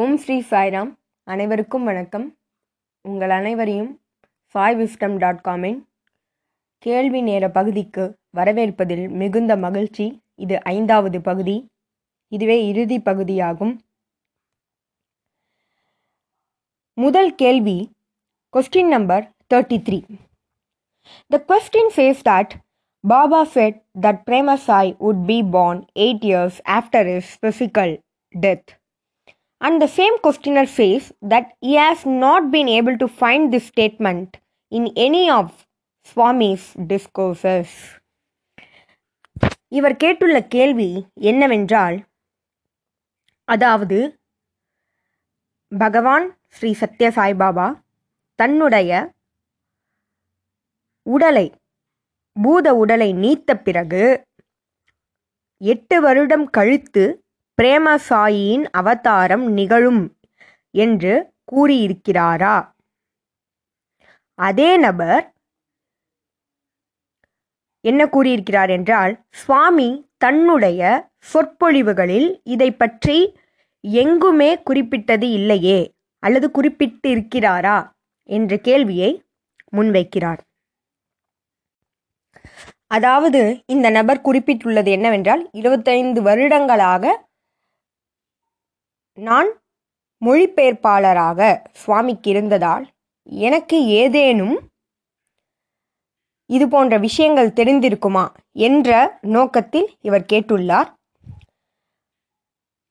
ஓம் ஸ்ரீ சாய்ராம். அனைவருக்கும் வணக்கம். உங்கள் அனைவரையும் சாய் விஸ்டம் டாட் காமின் கேள்வி நேர பகுதிக்கு வரவேற்பதில் மிகுந்த மகிழ்ச்சி. இது ஐந்தாவது பகுதி. இதுவே இறுதி பகுதியாகும். முதல் கேள்வி question number thirty three the question says that Baba said that Premasai Sai be born eight years after his physical death. And the same questioner says that he has not been able to find this statement in any of Swami's discourses. இவர் கேட்டுள்ள கேள்வி என்னவென்றால் அதாவது பகவான் ஸ்ரீ சத்ய சாய்பாபா தன்னுடைய உடலை பூத உடலை நீத்த பிறகு எட்டு வருடம் கழித்து பிரேமசாயியின் அவதாரம் நிகழும் என்று கூறியிருக்கிறாரா? அதே நபர் என்ன கூறியிருக்கிறார் என்றால் சுவாமி தன்னுடைய சொற்பொழிவுகளில் இதை பற்றி எங்குமே குறிப்பிட்டது இல்லையே அல்லது குறிப்பிட்டு இருக்கிறாரா என்ற கேள்வியை முன்வைக்கிறார். அதாவது இந்த நபர் குறிப்பிட்டுள்ளது என்னவென்றால் இருபத்தைந்து வருடங்களாக நான் மொழிபெயர்ப்பாளராக சுவாமிக்கு இருந்ததால் எனக்கு ஏதேனும் இது போன்ற விஷயங்கள் தெரிந்திருக்குமா என்ற நோக்கத்தில் இவர் கேட்டுள்ளார்.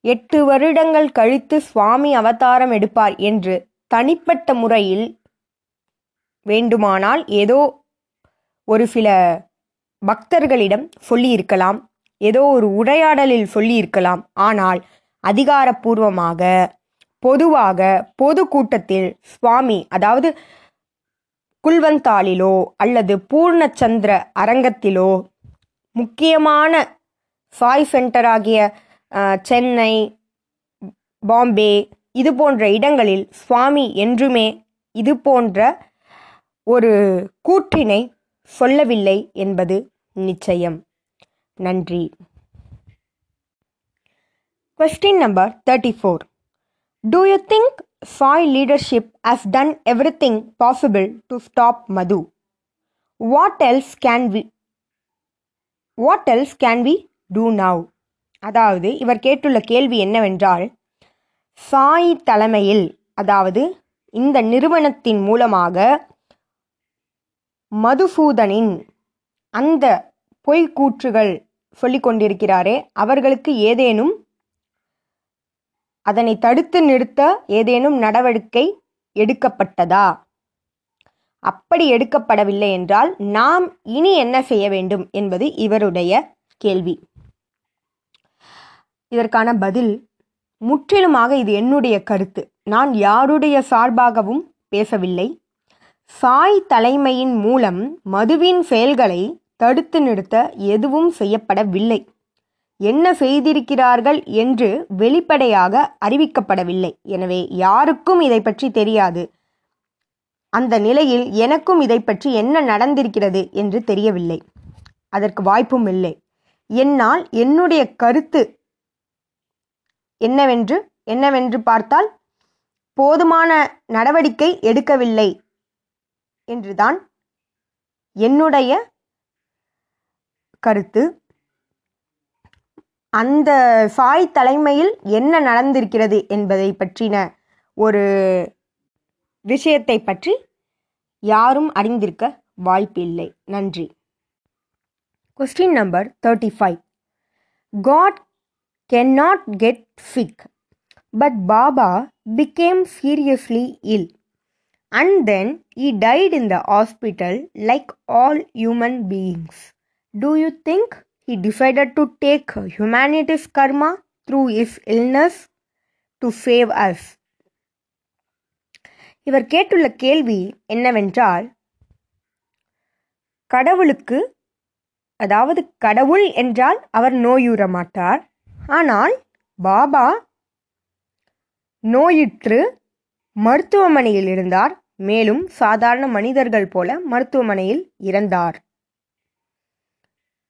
எட்டு வருடங்கள் கழித்து சுவாமி அவதாரம் எடுப்பார் என்று தனிப்பட்ட முறையில் வேண்டுமானால் ஏதோ ஒரு சில பக்தர்களிடம் சொல்லியிருக்கலாம் ஏதோ ஒரு உரையாடலில் சொல்லியிருக்கலாம். ஆனால் அதிகாரப்பூர்வமாக பொதுவாக பொது கூட்டத்தில் சுவாமி அதாவது குல்வந்தாளிலோ அல்லது பூர்ணச்சந்திர அரங்கத்திலோ முக்கியமான சாய் சென்டர் ஆகிய சென்னை பாம்பே இது போன்ற இடங்களில் சுவாமி என்றுமே இது போன்ற ஒரு கூற்றினை சொல்லவில்லை என்பது நிச்சயம். நன்றி. Question number thirty four do you think Sai leadership has done everything possible to stop Madhu what else can we what else can we do now அதாவது இவர் கேட்டுள்ள கேள்வி என்னவென்றால் சாய் தலைமையில் அதாவது இந்த நிறுவனத்தின் மூலமாக மதுசூதனின் அந்த பொய்க்கூற்றுகள் சொல்லிக் கொண்டிருக்கிறாரே அவர்களுக்கு ஏதேனும் அதனை தடுத்து நிறுத்த ஏதேனும் நடவடிக்கை எடுக்கப்பட்டதா? அப்படி எடுக்கப்படவில்லை என்றால் நாம் இனி என்ன செய்ய வேண்டும் என்பது இவருடைய கேள்வி. இதற்கான பதில் முற்றிலுமாக இது என்னுடைய கருத்து. நான் யாருடைய சார்பாகவும் பேசவில்லை. சாய் தலைமையின் மூலம் மதுவின் செயல்களை தடுத்து நிறுத்த எதுவும் செய்யப்படவில்லை. என்ன செய்திருக்கிறார்கள் என்று வெளிப்படையாக அறிவிக்கப்படவில்லை. எனவே யாருக்கும் இதை பற்றி தெரியாது. அந்த நிலையில் எனக்கும் இதை பற்றி என்ன நடந்திருக்கிறது என்று தெரியவில்லை. அதற்கு வாய்ப்பும் இல்லை. என்னால் என்னுடைய கருத்து என்னவென்று என்னவென்று பார்த்தால் போதுமான நடவடிக்கை எடுக்கவில்லை என்றுதான் என்னுடைய கருத்து. அந்த சாய் தலைமையில் என்ன நடந்திருக்கிறது என்பதை பற்றின ஒரு விஷயத்தை பற்றி யாரும் அறிந்திருக்க வாய்ப்பில்லை. நன்றி. Question number thirty five God can not get sick but Baba became seriously ill and then he died in the hospital like all human beings do you think he decided to take humanity's karma through his illness to save us? இவர் கேட்டுள்ள கேள்வி என்னவென்றால் கடவுளுக்கு அதாவது கடவுள் என்றால் அவர் நோயுற மாட்டார் ஆனால் பாபா நோயுற்று மருத்துவமனையில் இருந்தார். மேலும் சாதாரண மனிதர்கள் போல மருத்துவமனையில் இறந்தார்.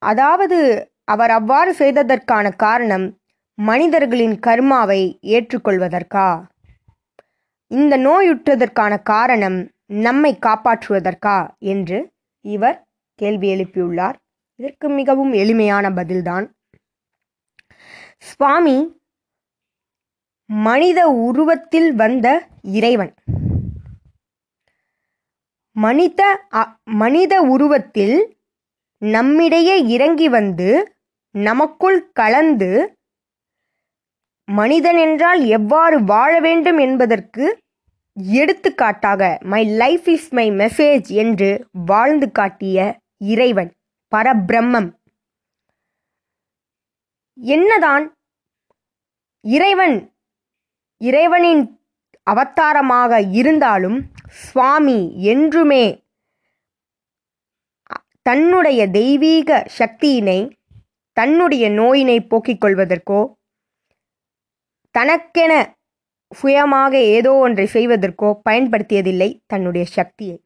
அதாவது அவர் அவ்வாறு செய்ததற்கான காரணம் மனிதர்களின் கர்மாவை ஏற்றுக்கொள்வதற்கா? இந்த நோயுற்றதற்கான காரணம் நம்மை காப்பாற்றுவதற்கா? என்று இவர் கேள்வி எழுப்பியுள்ளார். இதற்கு மிகவும் எளிமையான பதில்தான். சுவாமி மனித உருவத்தில் வந்த இறைவன். மனித அ- மனித உருவத்தில் நம்மிடையே இறங்கி வந்து நமக்குள் கலந்து மனிதன் என்றால் எவ்வாறு வாழ வேண்டும் என்பதற்கு எடுத்துக்காட்டாக my life is my message என்று வாழ்ந்து காட்டிய இறைவன் பரபிரம்மம். என்னதான் இறைவன் இறைவனின் அவதாரமாக இருந்தாலும் சுவாமி என்றுமே தன்னுடைய தெய்வீக சக்தியினை தன்னுடைய நோயினை போக்கிக் கொள்வதற்கோ தனக்கென சுயமாக ஏதோ ஒன்றை செய்வதற்கோ பயன்படுத்தியதில்லை தன்னுடைய சக்தியை.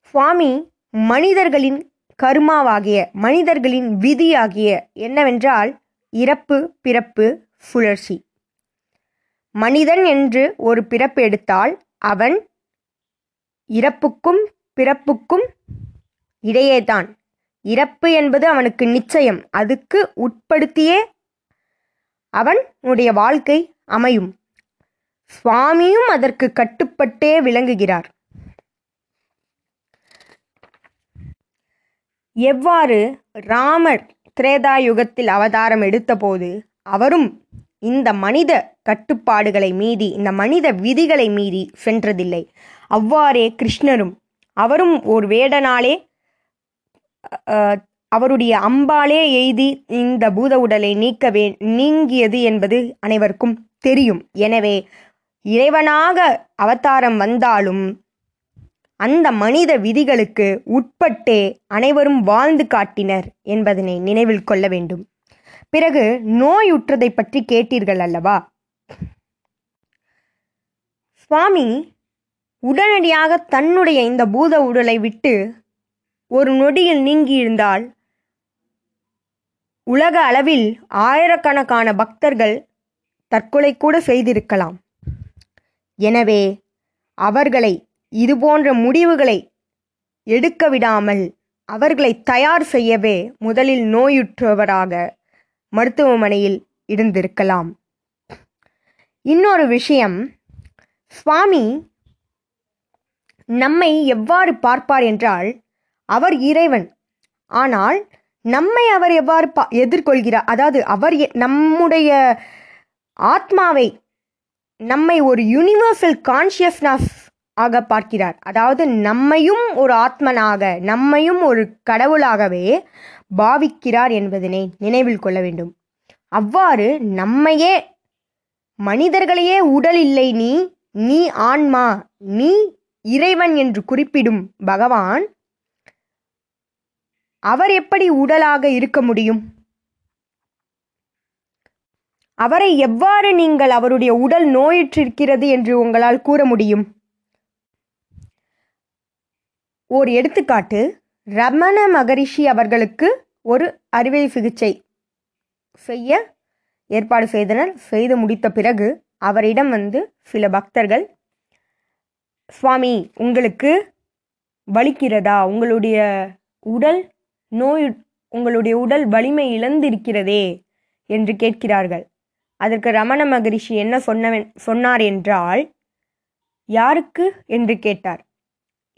சுவாமி மனிதர்களின் கர்மாவாகிய மனிதர்களின் விதியாகிய என்னவென்றால் இறப்பு பிறப்பு சுழற்சி. மனிதன் என்று ஒரு பிறப்பு எடுத்தால் அவன் இறப்புக்கும் பிறப்புக்கும் இடையேதான். இறப்பு என்பது அவனுக்கு நிச்சயம். அதுக்கு உட்படுத்தியே அவனுடைய வாழ்க்கை அமையும். சுவாமியும் அதற்கு கட்டுப்பட்டே விளங்குகிறார். எவ்வாறு ராமர் திரேதா யுகத்தில் அவதாரம் எடுத்தபோது அவரும் இந்த மனித கட்டுப்பாடுகளை மீறி இந்த மனித விதிகளை மீறி சென்றதில்லை. அவ்வாறே கிருஷ்ணரும் அவரும் ஒரு வேடனாலே அவருடைய அம்பாலே எய்தி இந்த பூத உடலை நீக்கவே நீங்கியது என்பது அனைவருக்கும் தெரியும். எனவே இறைவனாக அவதாரம் வந்தாலும் அந்த மனித விதிகளுக்கு உட்பட்டே அனைவரும் வாழ்ந்து காட்டினர் என்பதனை நினைவில் கொள்ள வேண்டும். பிறகு நோயுற்றதை பற்றி கேட்டீர்கள் அல்லவா? சுவாமி உடனடியாக தன்னுடைய இந்த பூத உடலை விட்டு ஒரு நொடியில் நீங்கியிருந்தால் உலக அளவில் ஆயிரக்கணக்கான பக்தர்கள் தற்கொலை கூட செய்திருக்கலாம். எனவே அவர்களை இதுபோன்ற முடிவுகளை எடுக்க விடாமல் அவர்களை தயார் செய்யவே முதலில் நோயுற்றவராக மருத்துவமனையில் இருந்திருக்கலாம். இன்னொரு விஷயம் சுவாமி நம்மை எவ்வாறு பார்ப்பார் என்றால் அவர் இறைவன். ஆனால் நம்மை அவர் எவ்வாறு பா எதிர்கொள்கிறார்? அதாவது அவர் எ- நம்முடைய ஆத்மாவை நம்மை ஒரு யுனிவர்சல் கான்ஷியஸ்னஸ் ஆக பார்க்கிறார். அதாவது நம்மையும் ஒரு ஆத்மனாக நம்மையும் ஒரு கடவுளாகவே பாவிக்கிறார் என்பதனை நினைவில் கொள்ள வேண்டும். அவ்வாறு நம்மையே மனிதர்களையே உடல் இல்லை நீ நீ ஆன்மா நீ இறைவன் என்று குறிப்பிடும் பகவான் அவர் எப்படி உடலாக இருக்க முடியும்? அவரை எவ்வாறு நீங்கள் அவருடைய உடல் நோயிற்றிருக்கிறது என்று உங்களால் கூற முடியும்? ஓர் எடுத்துக்காட்டு ரமண மகரிஷி அவர்களுக்கு ஒரு அறுவை சிகிச்சை செய்ய ஏற்பாடு செய்தனர். செய்து முடித்த பிறகு அவரிடம் வந்து சில பக்தர்கள் சுவாமி உங்களுக்கு வலிக்கிறதா? உங்களுடைய உடல் நோய் உங்களுடைய உடல் வலிமை இழந்திருக்கிறதே என்று கேட்கிறார்கள். அதற்கு ரமண மகரிஷி என்ன சொன்னவன் சொன்னார் என்றால் யாருக்கு என்று கேட்டார்.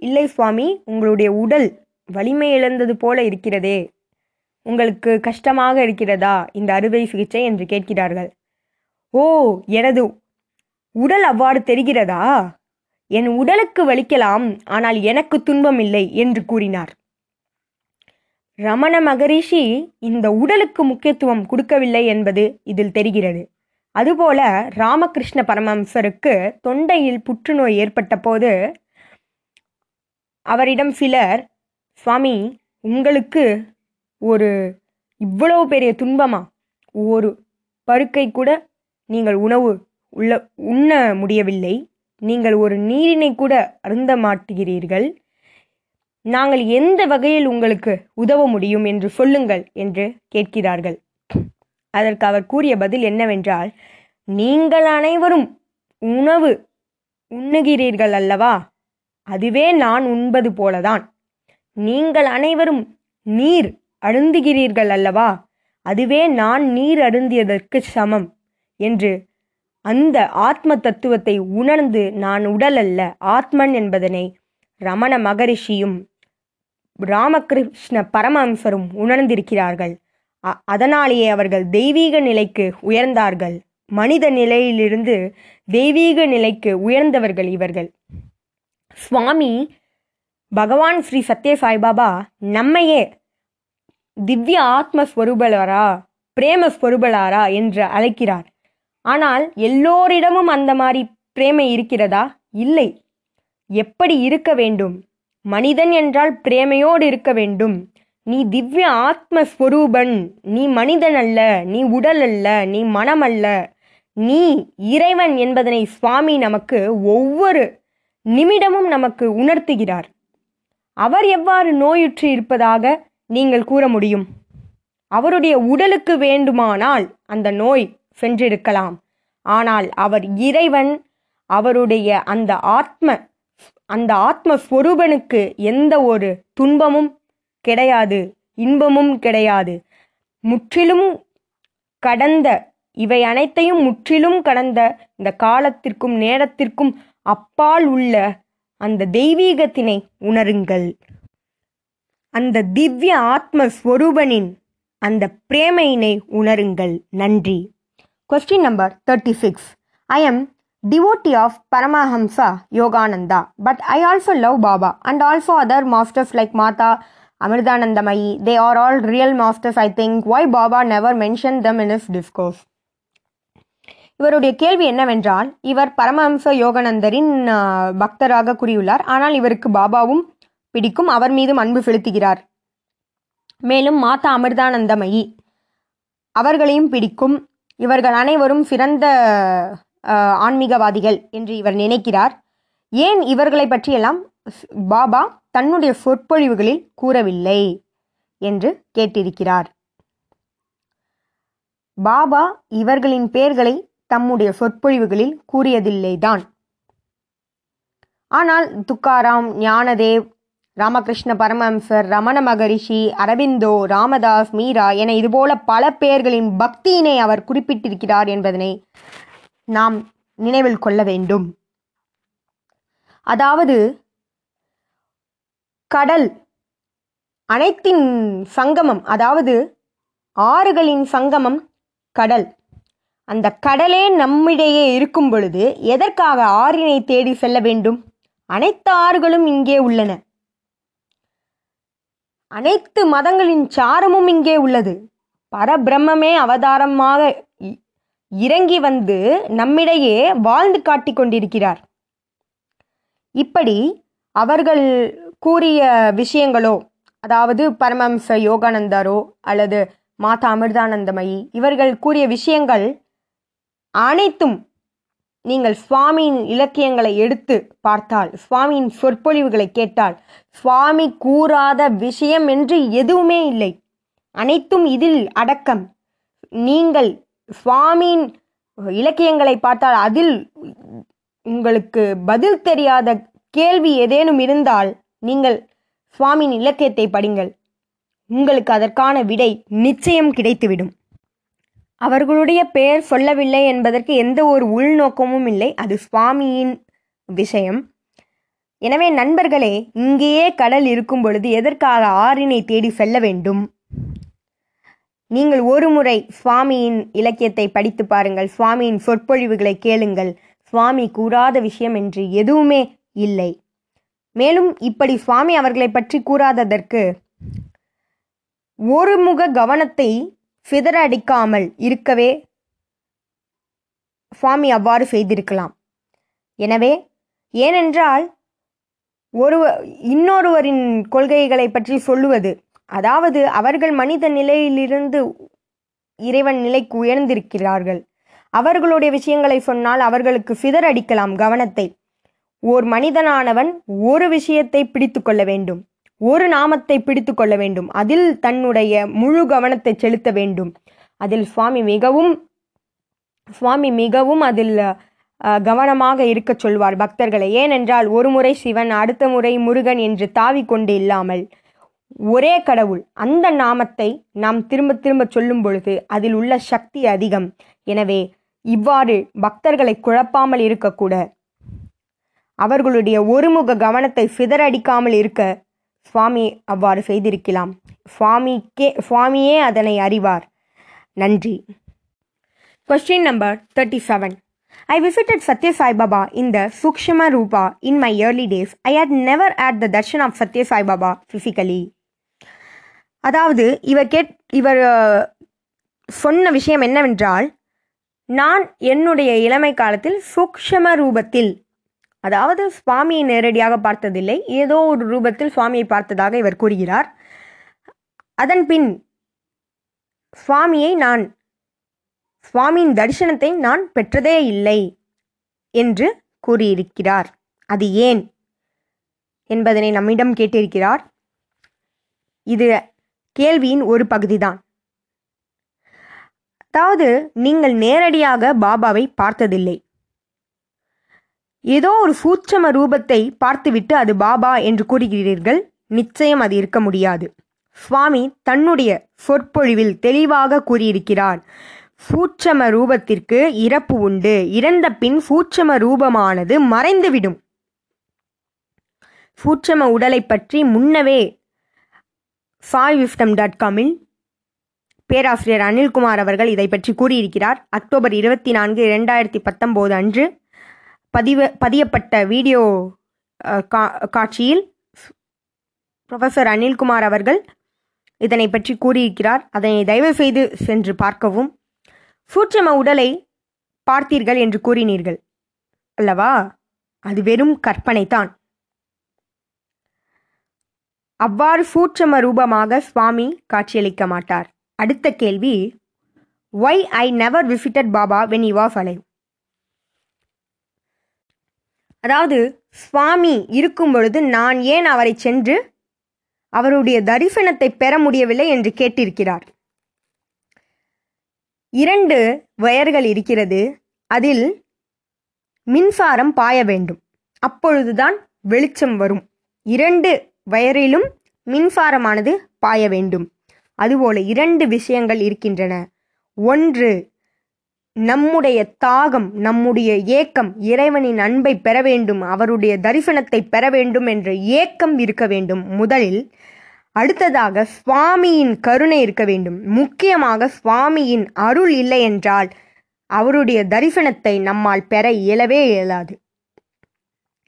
இல்லை சுவாமி உங்களுடைய உடல் வலிமை இழந்தது போல இருக்கிறதே. உங்களுக்கு கஷ்டமாக இருக்கிறதா? இந்த அறுவை சிகிச்சை என்று கேட்கிறார்கள். ஓ எனது உடல் அவ்வாறு தெரிகிறதா? என் உடலுக்கு வலிக்கலாம் ஆனால் எனக்கு துன்பம் இல்லை என்று கூறினார். ரமண மகரிஷி இந்த உடலுக்கு முக்கியத்துவம் கொடுக்கவில்லை என்பது இதில் தெரிகிறது. அதுபோல ராமகிருஷ்ண பரமஹம்சருக்கு தொண்டையில் புற்றுநோய் ஏற்பட்ட போது அவரிடம் சிலர் சுவாமி உங்களுக்கு ஒரு இவ்வளவு பெரிய துன்பமா? ஒரு பருக்கை கூட நீங்கள் உணவு உள்ள உண்ண முடியவில்லை. நீங்கள் ஒரு நீரினை கூட அருந்த மாட்டுகிறீர்கள் நாங்கள் எந்த வகையில் உங்களுக்கு உதவ முடியும் என்று சொல்லுங்கள் என்று கேட்கிறார்கள். அதற்கு அவர் கூறிய பதில் என்னவென்றால் நீங்கள் அனைவரும் உணவு உண்ணுகிறீர்கள் அல்லவா? அதுவே நான் உண்பது போலதான். நீங்கள் அனைவரும் நீர் அருந்துகிறீர்கள் அல்லவா? அதுவே நான் நீர் அருந்தியதற்கு சமம் என்று அந்த ஆத்ம தத்துவத்தை உணர்ந்து நான் உடல் அல்ல ஆத்மன் என்பதனை ரமண மகரிஷியும் ராமகிருஷ்ண பரமஹம்சரும் உணர்ந்திருக்கிறார்கள். அ- அதனாலேயே அவர்கள் தெய்வீக நிலைக்கு உயர்ந்தார்கள். மனித நிலையிலிருந்து தெய்வீக நிலைக்கு உயர்ந்தவர்கள் இவர்கள். சுவாமி பகவான் ஸ்ரீ சத்ய சாய்பாபா நம்மையே திவ்ய ஆத்ம பிரேமஸ்வரூபலாரா பிரேம என்று அழைக்கிறார். ஆனால் எல்லோரிடமும் அந்த மாதிரி பிரேமை இருக்கிறதா? இல்லை. எப்படி இருக்க வேண்டும்? மனிதன் என்றால் பிரேமையோடு இருக்க வேண்டும். நீ திவ்ய ஆத்ம ஸ்வரூபன் நீ மனிதன் அல்ல நீ உடல் அல்ல நீ மனம் அல்ல நீ இறைவன் என்பதனை சுவாமி நமக்கு ஒவ்வொரு நிமிடமும் நமக்கு உணர்த்துகிறார். அவர் எவ்வாறு நோயுற்று இருப்பதாக நீங்கள் கூற முடியும்? அவருடைய உடலுக்கு வேண்டுமானால் அந்த நோய் சென்றிருக்கலாம். ஆனால் அவர் இறைவன் அவருடைய அந்த ஆத்ம அந்த ஆத்ம ஸ்வரூபனுக்கு எந்த ஒரு துன்பமும் கிடையாது இன்பமும் கிடையாது. முற்றிலும் கடந்த இவை அனைத்தையும் முற்றிலும் கடந்த இந்த காலத்திற்கும் நேரத்திற்கும் அப்பால் உள்ள அந்த தெய்வீகத்தினை உணருங்கள். அந்த திவ்ய ஆத்மஸ்வரூபனின் அந்த பிரேமையினை உணருங்கள். நன்றி. Question number thirty six I am devotee of Paramahamsa Yogananda, but I also love Baba and also other masters like Mata Amritanandamayi. They are all real masters, I think. Why Baba never mentioned them in his discourse? இவருடைய கேள்வி என்னவென்றால் இவர் பரமஹம்ச யோகானந்தரின் ஆ, பக்தராக கூறியுள்ளார் ஆனால் இவருக்கு பாபாவும் பிடிக்கும் அவர் மீதும் அன்பு செலுத்துகிறார் மேலும் மாதா அமிர்தானந்தமயி அவர்களையும் பிடிக்கும் இவர்கள் அனைவரும் சிறந்த ஆன்மீகவாதிகள் என்று இவர் நினைக்கிறார். ஏன் இவர்களை பற்றியெல்லாம் பாபா தன்னுடைய சொற்பொழிவுகளில் கூறவில்லை என்று கேட்டிருக்கிறார். பாபா இவர்களின் பெயர்களை தம்முடைய சொற்பொழிவுகளில் கூறியதில்லைதான். ஆனால் துக்காராம் ஞானதேவ் ராமகிருஷ்ண பரமஹம்சர் ரமண மகரிஷி அரவிந்தோ ராமதாஸ் மீரா என இதுபோல பல பெயர்களின் பக்தியினை அவர் குறிப்பிட்டிருக்கிறார் என்பதனை நாம் நினைவில் கொள்ள வேண்டும். அதாவது கடல் அனைத்தின் சங்கமம் அதாவது ஆறுகளின் சங்கமம் கடல். அந்த கடலே நம்மிடையே இருக்கும் பொழுது எதற்காக ஆறினை தேடி செல்ல வேண்டும்? அனைத்து ஆறுகளும் இங்கே உள்ளன. அனைத்து மதங்களின் சாரமும் இங்கே உள்ளது. பரபிரம்மே அவதாரமாக இ- இறங்கி வந்து நம்மிடையே வாழ்ந்து காட்டிக் கொண்டிருக்கிறார். இப்படி அவர்கள் கூறிய விஷயங்களோ அதாவது பரமஹம்ச யோகானந்தரோ அல்லது மாதா அமிர்தானந்தமயி இவர்கள் கூறிய விஷயங்கள் அனைத்தும் நீங்கள் சுவாமியின் இலக்கியங்களை எடுத்து பார்த்தால் சுவாமியின் சொற்பொழிவுகளை கேட்டால் சுவாமி கூறாத விஷயம் என்று எதுவுமே இல்லை. அனைத்தும் இதில் அடக்கம். நீங்கள் சுவாமியின் இலக்கியங்களை பார்த்தால் அதில் உங்களுக்கு பதில் தெரியாத கேள்வி ஏதேனும் இருந்தால் நீங்கள் சுவாமியின் இலக்கியத்தை படிங்கள். உங்களுக்கு அதற்கான விடை நிச்சயம் கிடைத்துவிடும். அவர்களுடைய பெயர் சொல்லவில்லை என்பதற்கு எந்த ஒரு உள்நோக்கமும் இல்லை. அது சுவாமியின் விஷயம். எனவே நண்பர்களே இங்கேயே கடல் இருக்கும் பொழுது எதற்காக ஆறினை தேடி செல்ல வேண்டும்? நீங்கள் ஒரு முறை சுவாமியின் இலக்கியத்தை படித்து பாருங்கள். சுவாமியின் சொற்பொழிவுகளை கேளுங்கள். சுவாமி கூறாத விஷயம் என்று எதுவுமே இல்லை. மேலும் இப்படி சுவாமி அவர்களை பற்றி கூறாததற்கு ஒருமுக கவனத்தை ஃபிதர் அடிக்காமல் இருக்கவே சுவாமி அவ்வாறு செய்திருக்கலாம். எனவே ஏனென்றால் ஒருவர் இன்னொருவரின் கொள்கைகளை பற்றி சொல்லுவது அதாவது அவர்கள் மனித நிலையிலிருந்து இறைவன் நிலைக்கு உயர்ந்திருக்கிறார்கள். அவர்களுடைய விஷயங்களை சொன்னால் அவர்களுக்கு சிதறடிக்கலாம் கவனத்தை. ஓர் மனிதனானவன் ஒரு விஷயத்தை பிடித்து கொள்ள வேண்டும். ஒரு நாமத்தை பிடித்து கொள்ள வேண்டும். அதில் தன்னுடைய முழு கவனத்தை செலுத்த வேண்டும். அதில் சுவாமி மிகவும் சுவாமி மிகவும் அதில் கவனமாக இருக்கச் சொல்வார் பக்தர்களை. ஏனென்றால் ஒரு முறை சிவன் அடுத்த முறை முருகன் என்று தாவிக்கொண்டு இல்லாமல் ஒரே கடவுள். அந்த நாமத்தை நாம் திரும்ப திரும்ப சொல்லும் பொழுது அதில் உள்ள சக்தி அதிகம். எனவே இவ்வாறு பக்தர்களை குழப்பாமல் இருக்கக்கூட அவர்களுடைய ஒருமுக கவனத்தை சிதறடிக்காமல் இருக்க சுவாமி அவ்வாறு செய்திருக்கலாம் சுவாமிக்கே சுவாமியே அதனை அறிவார் நன்றி question number thirty seven I visited Sathya Saibaba இந்த the sukshma rupa in my early days I had never at the darshan of Sathya Saibaba physically அதாவது இவர் கேட் இவர் சொன்ன விஷயம் என்னவென்றால் நான் என்னுடைய இளமை காலத்தில் சூக்ஷம ரூபத்தில் அதாவது சுவாமியை நேரடியாக பார்த்ததில்லை. ஏதோ ஒரு ரூபத்தில் சுவாமியை பார்த்ததாக இவர் கூறுகிறார். அதன் பின் சுவாமியை நான் சுவாமியின் தரிசனத்தை நான் பெற்றதே இல்லை என்று கூறியிருக்கிறார். அது ஏன் என்பதனை நம்மிடம் கேட்டிருக்கிறார். இது கேள்வியின் ஒரு பகுதிதான். அதாவது நீங்கள் நேரடியாக பாபாவை பார்த்ததில்லை. ஏதோ ஒரு சூட்சம ரூபத்தை பார்த்துவிட்டு அது பாபா என்று கூறுகிறீர்கள் நிச்சயம் அது இருக்க முடியாது. சுவாமி தன்னுடைய சொற்பொழிவில் தெளிவாக கூறியிருக்கிறார் சூட்சம ரூபத்திற்கு இறப்பு உண்டு இறந்த பின் சூட்சம ரூபமானது மறைந்துவிடும். சூட்சம உடலை பற்றி முன்னவே சாய் விஸ்டம் டாட் காமில் பேராசிரியர் அனில்குமார் அவர்கள் இதை பற்றி கூறியிருக்கிறார். அக்டோபர் இருபத்தி நான்கு இரண்டாயிரத்தி பத்தொம்போது அன்று பதிவு பதியப்பட்ட வீடியோ கா- காட்சியில் ப்ரொஃபஸர் அனில்குமார் அவர்கள் இதனை பற்றி கூறியிருக்கிறார். அதனை தயவு செய்து சென்று பார்க்கவும். சூட்சம உடலை பார்த்தீர்கள் என்று கூறினீர்கள். அல்லவா? அது வெறும் கற்பனைதான். அவ்வாறு சூட்சம ரூபமாக சுவாமி காட்சியளிக்க மாட்டார். அடுத்த கேள்வி why I never visited Baba when he was alive அதாவது சுவாமி இருக்கும் பொழுது நான் ஏன் அவரை சென்று அவருடைய தரிசனத்தை பெற முடியவில்லை என்று கேட்டிருக்கிறார். இரண்டு வயர்கள் இருக்கிறது. அதில் மின்சாரம் பாய வேண்டும். அப்பொழுதுதான் வெளிச்சம் வரும். இரண்டு வயரிலும் மின்சாரமானது பாய வேண்டும். அதுபோல இரண்டு விஷயங்கள் இருக்கின்றன. ஒன்று நம்முடைய தாகம் நம்முடைய ஏக்கம் இறைவனின் அன்பை பெற வேண்டும் அவருடைய தரிசனத்தை பெற வேண்டும் என்ற ஏக்கம் இருக்க வேண்டும். முதலில் அடுத்ததாக சுவாமியின் கருணை இருக்க வேண்டும். முக்கியமாக சுவாமியின் அருள் இல்லை என்றால் அவருடைய தரிசனத்தை நம்மால் பெற இயலவே இயலாது.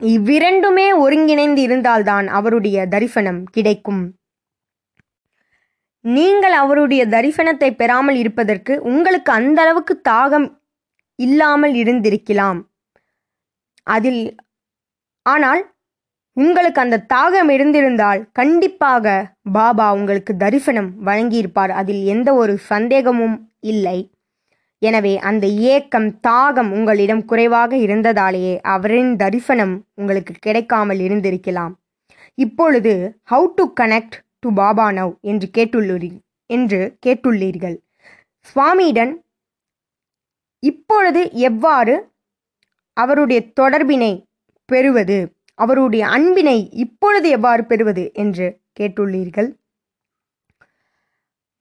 இவ்விரண்டுமே ஒருங்கிணைந்து இருந்தால்தான் அவருடைய தரிசனம் கிடைக்கும். நீங்கள் அவருடைய தரிசனத்தை பெறாமல் இருப்பதற்கு உங்களுக்கு அந்த அளவுக்கு தாகம் இல்லாமல் இருந்திருக்கலாம். அதில் ஆனால் உங்களுக்கு அந்த தாகம் இருந்திருந்தால் கண்டிப்பாக பாபா உங்களுக்கு தரிசனம் வழங்கியிருப்பார். அதில் எந்த ஒரு சந்தேகமும் இல்லை. எனவே அந்த ஏக்கம் தாகம் உங்களிடம் குறைவாக இருந்ததாலேயே அவரின் தரிசனம் உங்களுக்கு கிடைக்காமல் இருந்திருக்கலாம். இப்பொழுது how to connect to Baba now என்று கேட்டுள்ளீர்கள் என்று கேட்டுள்ளீர்கள். சுவாமியிடம் இப்பொழுது எவ்வாறு அவருடைய தொடர்பினை பெறுவது அவருடைய அன்பினை இப்பொழுது எவ்வாறு பெறுவது என்று கேட்டுள்ளீர்கள்.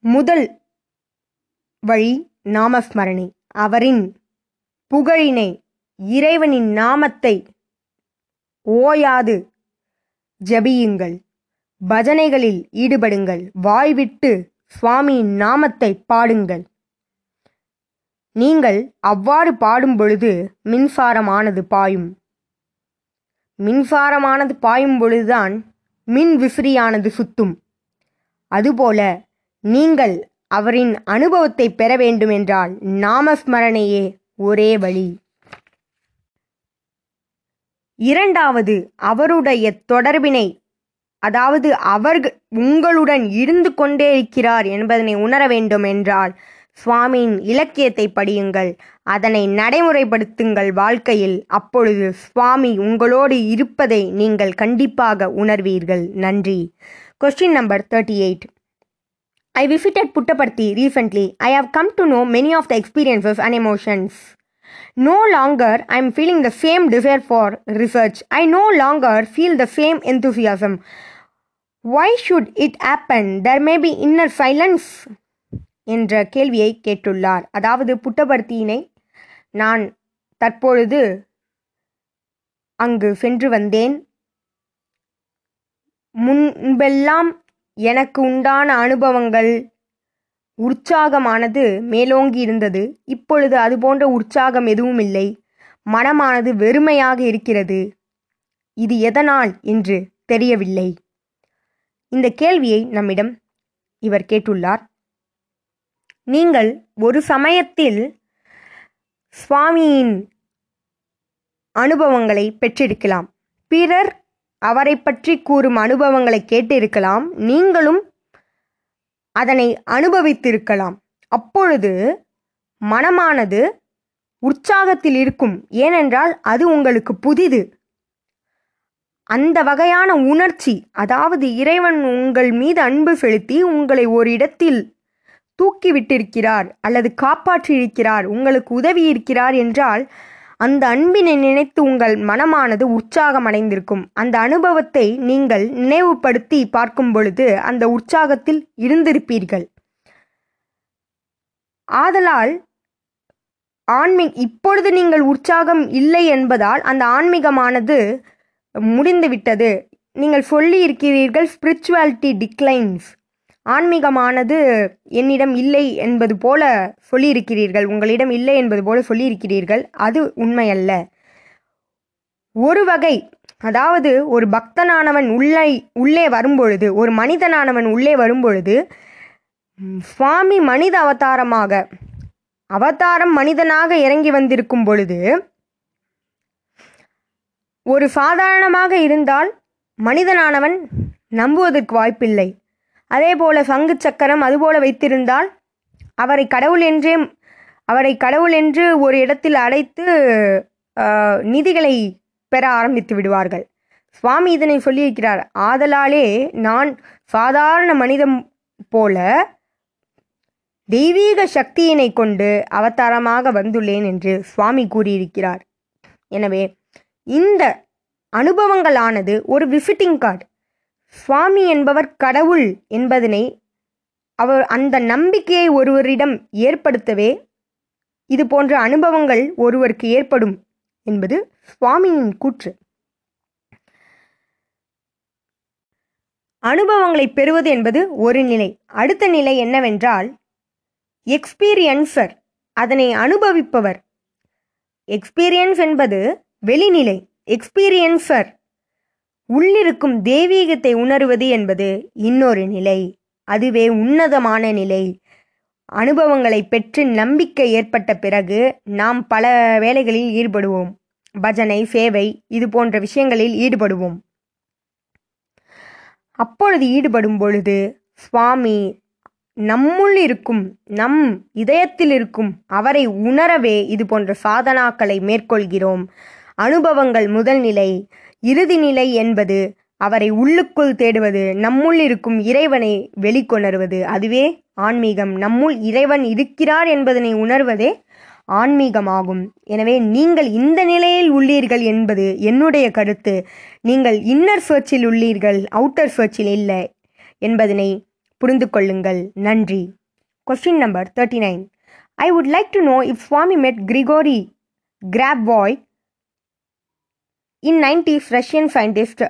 முதல் வழி நாமஸ்மரணை. அவரின் புகழினை இறைவனின் நாமத்தை ஓயாது ஜபியுங்கள். பஜனைகளில் ஈடுபடுங்கள். வாய்விட்டு சுவாமியின் நாமத்தை பாடுங்கள். நீங்கள் அவ்வாறு பாடும் பொழுது மின்சாரமானது பாயும். மின்சாரமானது பாயும் பொழுதுதான் மின் விசிறியானது சுத்தும். அதுபோல நீங்கள் அவரின் அனுபவத்தை பெற வேண்டுமென்றால் நாமஸ்மரணையே ஒரே வழி. இரண்டாவது அவருடைய தொடர்பினை அதாவது அவர் உங்களுடன் இருந்து கொண்டே இருக்கிறார் என்பதனை உணர வேண்டும் என்றால் சுவாமியின் இலக்கியத்தை படியுங்கள் அதனை நடைமுறைப்படுத்துங்கள் வாழ்க்கையில் அப்பொழுது சுவாமி உங்களோடு இருப்பதை நீங்கள் கண்டிப்பாக உணர்வீர்கள் நன்றி question number thirty eight I visited Puttaparthi recently I have come to know many of the experiences and emotions no longer I am feeling the same desire for research I no longer feel the same enthusiasm Why should it happen? There may be inner silence. என்ற கேள்வியை கேட்டுள்ளார். அதாவது புட்டபர்த்தியினை நான் தற்பொழுது அங்கு சென்று வந்தேன். முன்பெல்லாம் எனக்கு உண்டான அனுபவங்கள் உற்சாகமானது மேலோங்கி இருந்தது இப்பொழுது அதுபோன்ற உற்சாகம் எதுவும் இல்லை. மனமானது வெறுமையாக இருக்கிறது. இது எதனால் என்று தெரியவில்லை. இந்த கேள்வியை நம்மிடம் இவர் கேட்டுள்ளார். நீங்கள் ஒரு சமயத்தில் சுவாமியின் அனுபவங்களை பெற்றிருக்கலாம். பிறர் அவரை பற்றி கூறும் அனுபவங்களை கேட்டிருக்கலாம். நீங்களும் அதனை அனுபவித்திருக்கலாம். அப்பொழுது மனமானது உற்சாகத்தில் இருக்கும். ஏனென்றால் அது உங்களுக்கு புதிது. அந்த வகையான உணர்ச்சி அதாவது இறைவன் உங்கள் மீது அன்பு செலுத்தி உங்களை ஒரு இடத்தில் தூக்கிவிட்டிருக்கிறார் அல்லது காப்பாற்றியிருக்கிறார் உங்களுக்கு உதவி இருக்கிறார் என்றால் அந்த அன்பினை நினைத்து உங்கள் மனமானது உற்சாகம் அடைந்திருக்கும். அந்த அனுபவத்தை நீங்கள் நினைவுபடுத்தி பார்க்கும் பொழுது அந்த உற்சாகத்தில் இருந்திருப்பீர்கள். ஆதலால் ஆன்மீ இப்பொழுது நீங்கள் உற்சாகம் இல்லை என்பதால் அந்த ஆன்மீகமானது முடிந்துவிட்டது நீங்கள் சொல்லி இருக்கிறீர்கள் ஸ்பிரிச்சுவாலிட்டி டிக்ளைன்ஸ் ஆன்மீகமானது என்னிடம் இல்லை என்பது போல சொல்லியிருக்கிறீர்கள். உங்களிடம் இல்லை என்பது போல சொல்லியிருக்கிறீர்கள். அது உண்மையல்ல. ஒரு வகை அதாவது ஒரு பக்தனானவன் உள்ளே உள்ளே வரும்பொழுது ஒரு மனிதனானவன் உள்ளே வரும்பொழுது சுவாமி மனித அவதாரமாக அவதாரம் மனிதனாக இறங்கி வந்திருக்கும் பொழுது ஒரு சாதாரணமாக இருந்தால் மனிதனானவன் நம்புவதற்கு வாய்ப்பில்லை. அதேபோல சங்கு சக்கரம் அதுபோல வைத்திருந்தால் அவரை கடவுள் என்றே அவரை கடவுள் என்று ஒரு இடத்தில் அடைத்து நிதிகளை பெற ஆரம்பித்து விடுவார்கள். சுவாமி இதனை சொல்லியிருக்கிறார். ஆதலாலே நான் சாதாரண மனிதம் போல தெய்வீக சக்தியினை கொண்டு அவதாரமாக வந்துள்ளேன் என்று சுவாமி கூறியிருக்கிறார். எனவே இந்த அனுபவங்களானது ஒரு விசிட்டிங் கார்டு சுவாமி என்பவர் கடவுள் என்பதனை அவர் அந்த நம்பிக்கையை ஒருவரிடம் ஏற்படுத்தவே இது போன்ற அனுபவங்கள் ஒருவருக்கு ஏற்படும் என்பது சுவாமியின் கூற்று. அனுபவங்களை பெறுவது என்பது ஒரு நிலை. அடுத்த நிலை என்னவென்றால் எக்ஸ்பீரியன்சர் அதனை அனுபவிப்பவர். எக்ஸ்பீரியன்ஸ் என்பது வெளிநிலை எக்ஸ்பீரியன்சர் உள்ளிருக்கும் தெய்வீகத்தை உணர்வது என்பது இன்னொரு நிலை. அதுவே உன்னதமான நிலை. அனுபவங்களை பெற்று நம்பிக்கை ஏற்பட்ட பிறகு நாம் பல வேலைகளில் ஈடுபடுவோம். பஜனை சேவை இது போன்ற விஷயங்களில் ஈடுபடுவோம். அப்பொழுது ஈடுபடும் பொழுது சுவாமி நம்முள் இருக்கும் நம் இதயத்தில் இருக்கும் அவரை உணரவே இது போன்ற சாதனாக்களை மேற்கொள்கிறோம். அனுபவங்கள் முதல் நிலை இறுதி நிலை என்பது அவரை உள்ளுக்குள் தேடுவது நம்முள் இருக்கும் இறைவனை வெளிக்கொணர்வது. அதுவே ஆன்மீகம். நம்முள் இறைவன் இருக்கிறார் என்பதனை உணர்வதே ஆன்மீகமாகும். எனவே நீங்கள் இந்த நிலையில் உள்ளீர்கள் என்பது என்னுடைய கருத்து. நீங்கள் இன்னர் சர்ச்சில் உள்ளீர்கள் அவுட்டர் சர்ச்சில் இல்லை என்பதனை புரிந்து கொள்ளுங்கள். நன்றி. Question number thirty nine I would like to know if Swami met Gregory Grabovoi in nineties Russian scientist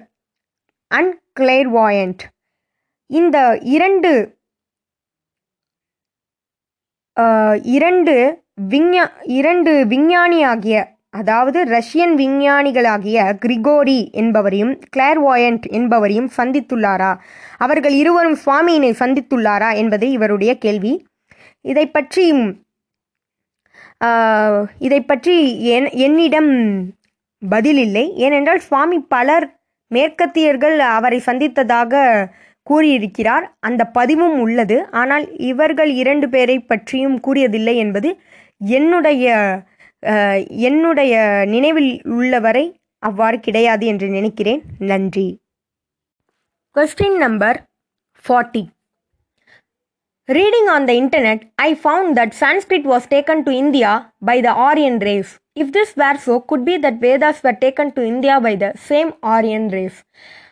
and clairvoyant. இந்த இரண்டு இரண்டு விஞ்ஞா இரண்டு விஞ்ஞானியாகிய அதாவது ரஷ்யன் விஞ்ஞானிகளாகிய கிரிகோரி என்பவரையும் கிளேர்வாயண்ட் என்பவரையும் சந்தித்துள்ளாரா? அவர்கள் இருவரும் சுவாமியினை சந்தித்துள்ளாரா என்பது இவருடைய கேள்வி. இதை பற்றி இதை பற்றி என் என்னிடம் பதில் இல்லை ஏனென்றால் சுவாமி பலர் மேற்கத்தியர்கள் அவரை சந்தித்ததாக கூறியிருக்கிறார். அந்த பதிவும் உள்ளது. ஆனால் இவர்கள் இரண்டு பேரை பற்றியும் கூறியதில்லை என்பது என்னுடைய என்னுடைய நினைவில் உள்ளவரை அவ்வாறு கிடையாது என்று நினைக்கிறேன். நன்றி. Question number forty Reading on the internet, I found that Sanskrit was taken to India by the Aryan race. If this were so, could be that Vedas were taken to India by the same Aryan race.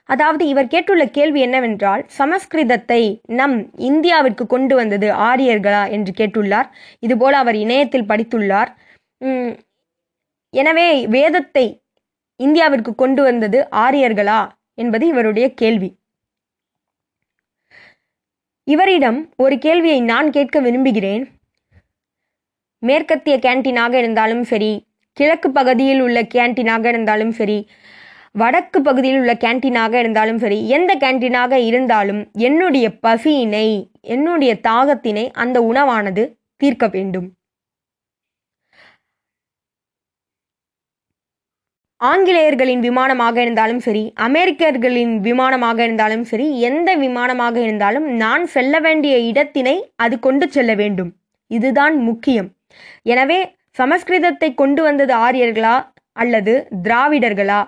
அதாவது இவர் கேட்டுள்ள கேள்வி என்னவென்றால் சமஸ்கிருதத்தை நம் இந்தியாவிற்கு கொண்டு வந்தது ஆரியர்களா என்று கேட்டுள்ளார் இதுபோல அவர் இணையத்தில் படித்துள்ளார் உம், எனவே வேதத்தை இந்தியாவிற்கு கொண்டு வந்தது ஆரியர்களா என்பது இவருடைய கேள்வி இவரிடம் ஒரு கேள்வியை நான் கேட்க விரும்புகிறேன். மேற்கத்திய கேன்டீனாக இருந்தாலும் சரி கிழக்கு பகுதியில் உள்ள கேன்டீனாக இருந்தாலும் சரி வடக்கு பகுதியில் உள்ள கேன்டீனாக இருந்தாலும் சரி எந்த கேன்டீனாக இருந்தாலும் என்னுடைய பசியினை என்னுடைய தாகத்தினை அந்த உணவானது தீர்க்க வேண்டும். ஆங்கிலேயர்களின் விமானமாக இருந்தாலும் சரி அமெரிக்கர்களின் விமானமாக இருந்தாலும் சரி எந்த விமானமாக இருந்தாலும் நான் செல்ல வேண்டிய இடத்தினை அது கொண்டு செல்ல வேண்டும். இதுதான் முக்கியம். எனவே சமஸ்கிருதத்தை கொண்டு வந்தது ஆரியர்களா அல்லது திராவிடர்களா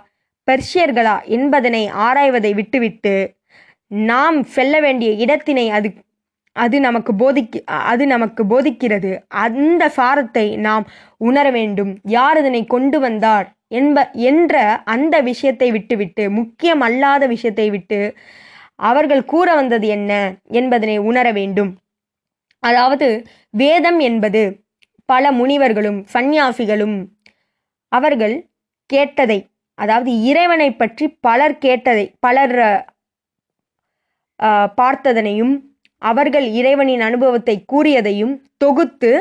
பெர்ஷியர்களா என்பதனை ஆராய்வதை விட்டுவிட்டு நாம் செல்ல வேண்டிய இடத்தினை அது அது நமக்கு போதிக்கு அது நமக்கு போதிக்கிறது. அந்த சாரத்தை நாம் உணர வேண்டும். யார் இதனை கொண்டு வந்தார்? என்ப என்ற அந்த விஷயத்தை விட்டுவிட்டு முக்கியம் அல்லாத விஷயத்தை விட்டு அவர்கள் கூற வந்தது என்ன என்பதனை உணர வேண்டும். அதாவது வேதம் என்பது பல முனிவர்களும் சந்நியாசிகளும் அவர்கள் கேட்டதை அதாவது இறைவனை பற்றி பலர் கேட்டதை பலர் பார்த்ததனையும் அவர்கள் இறைவனின் அனுபவத்தை கூறியதையும் தொகுத்து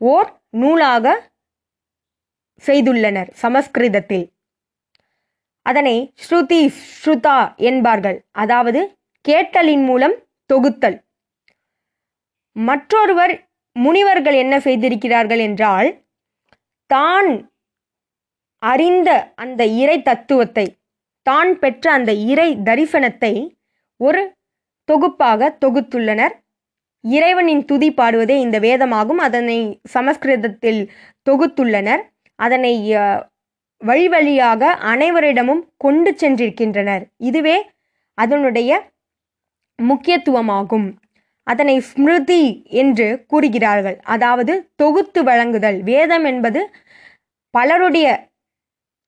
ஓர் நூலாக செய்துள்ளனர் சமஸ்கிருதத்தில். அதனை ஸ்ருதி ஸ்ருதா என்பார்கள். அதாவது கேட்டலின் மூலம் தொகுத்தல். மற்றொருவர் முனிவர்கள் என்ன செய்திருக்கிறார்கள் என்றால் தான் அறிந்த அந்த இறை தத்துவத்தை தான் பெற்ற அந்த இறை தரிசனத்தை ஒரு தொகுப்பாக தொகுத்துள்ளனர். இறைவனின் துதி பாடுவதே இந்த வேதமாகும். அதனை சமஸ்கிருதத்தில் தொகுத்துள்ளனர். அதனை வழி வழியாக அனைவரிடமும் கொண்டு சென்றிருக்கின்றனர். இதுவே அதனுடைய முக்கியத்துவமாகும். அதனை ஸ்மிருதி என்று கூறுகிறார்கள். அதாவது தொகுத்து வழங்குதல். வேதம் என்பது பலருடைய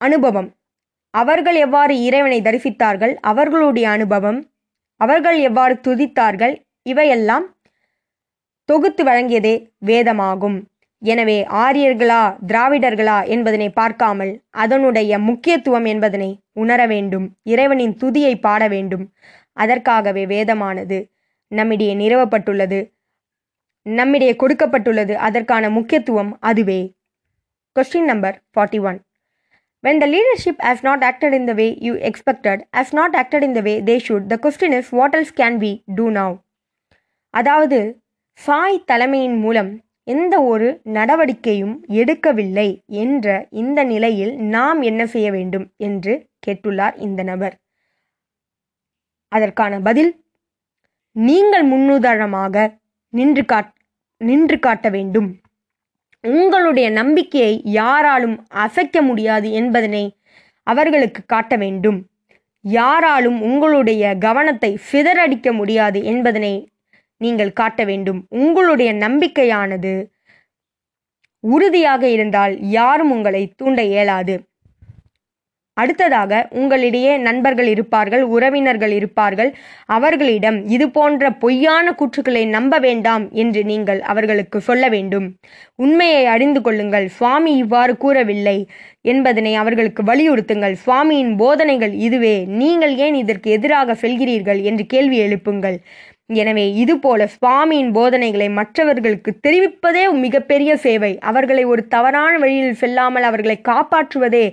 அனுபவம். அவர்கள் எவ்வாறு இறைவனை தரிசித்தார்கள்? அவர்களுடைய அனுபவம். அவர்கள் எவ்வாறு துதித்தார்கள்? இவையெல்லாம் தொகுத்து வழங்கியதே வேதமாகும். எனவே ஆரியர்களா திராவிடர்களா என்பதனை பார்க்காமல் அதனுடைய முக்கியத்துவம் என்பதனை உணர வேண்டும். இறைவனின் துதியை பாட வேண்டும். அதற்காகவே வேதமானது நம்மிடையே நிறுவப்பட்டுள்ளது. நம்மிடையே கொடுக்கப்பட்டுள்ளது. அதற்கான முக்கியத்துவம் அதுவே. Question number forty one When the leadership has not acted in the way you expected, has not acted in the way they should, the question is what else can we do now? அதாவது சாய் தலைமையின் மூலம் எந்த ஒரு நடவடிக்கையும் எடுக்கவில்லை என்ற இந்த நிலையில் நாம் என்ன செய்ய வேண்டும் என்று கேட்டுள்ளார் இந்த நபர். அதற்கான பதில் நீங்கள் முன்னுதாரணமாக நின்று காட் நின்று காட்ட வேண்டும். உங்களுடைய நம்பிக்கையை யாராலும் அசைக்க முடியாது என்பதனை அவர்களுக்கு காட்ட வேண்டும். யாராலும் உங்களுடைய கவனத்தை சிதறடிக்க முடியாது என்பதனை நீங்கள் காட்ட வேண்டும். உங்களுடைய நம்பிக்கையானது உறுதியாக இருந்தால் யாரும் உங்களை தூண்ட இயலாது. அடுத்ததாக உங்களிடையே நண்பர்கள் இருப்பார்கள் உறவினர்கள் இருப்பார்கள். அவர்களிடம் இது போன்ற பொய்யான கூற்றுக்களை நம்ப வேண்டாம் என்று நீங்கள் அவர்களுக்கு சொல்ல வேண்டும். உண்மையை அறிந்து கொள்ளுங்கள். சுவாமி இவ்வாறு கூறவில்லை என்பதனை அவர்களுக்கு வலியுறுத்துங்கள். சுவாமியின் போதனைகள் இதுவே. நீங்கள் ஏன் இதற்கு எதிராக செல்கிறீர்கள் என்று கேள்வி எழுப்புங்கள். எனவே இதுபோல சுவாமியின் போதனைகளை மற்றவர்களுக்கு தெரிவிப்பதே மிகப்பெரிய சேவை. அவர்களை ஒரு தவறான வழியில் செல்லாமல் அவர்களை காப்பாற்றுவதே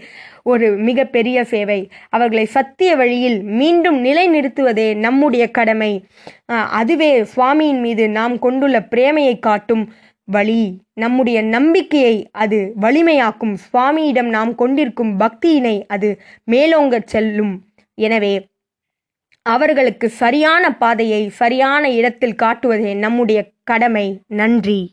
ஒரு மிகப்பெரிய சேவை. அவர்களை சத்திய வழியில் மீண்டும் நிலைநிறுத்துவதே நம்முடைய கடமை. அதுவே சுவாமியின் மீது நாம் கொண்டுள்ள பிரேமையை காட்டும் வழி. நம்முடைய நம்பிக்கையை அது வலிமையாக்கும். சுவாமியிடம் நாம் கொண்டிருக்கும் பக்தியினை அது மேலோங்கச் செல்லும். எனவே அவர்களுக்கு சரியான பாதையை சரியான இடத்தில் காட்டுவதே நம்முடைய கடமை. நன்றி.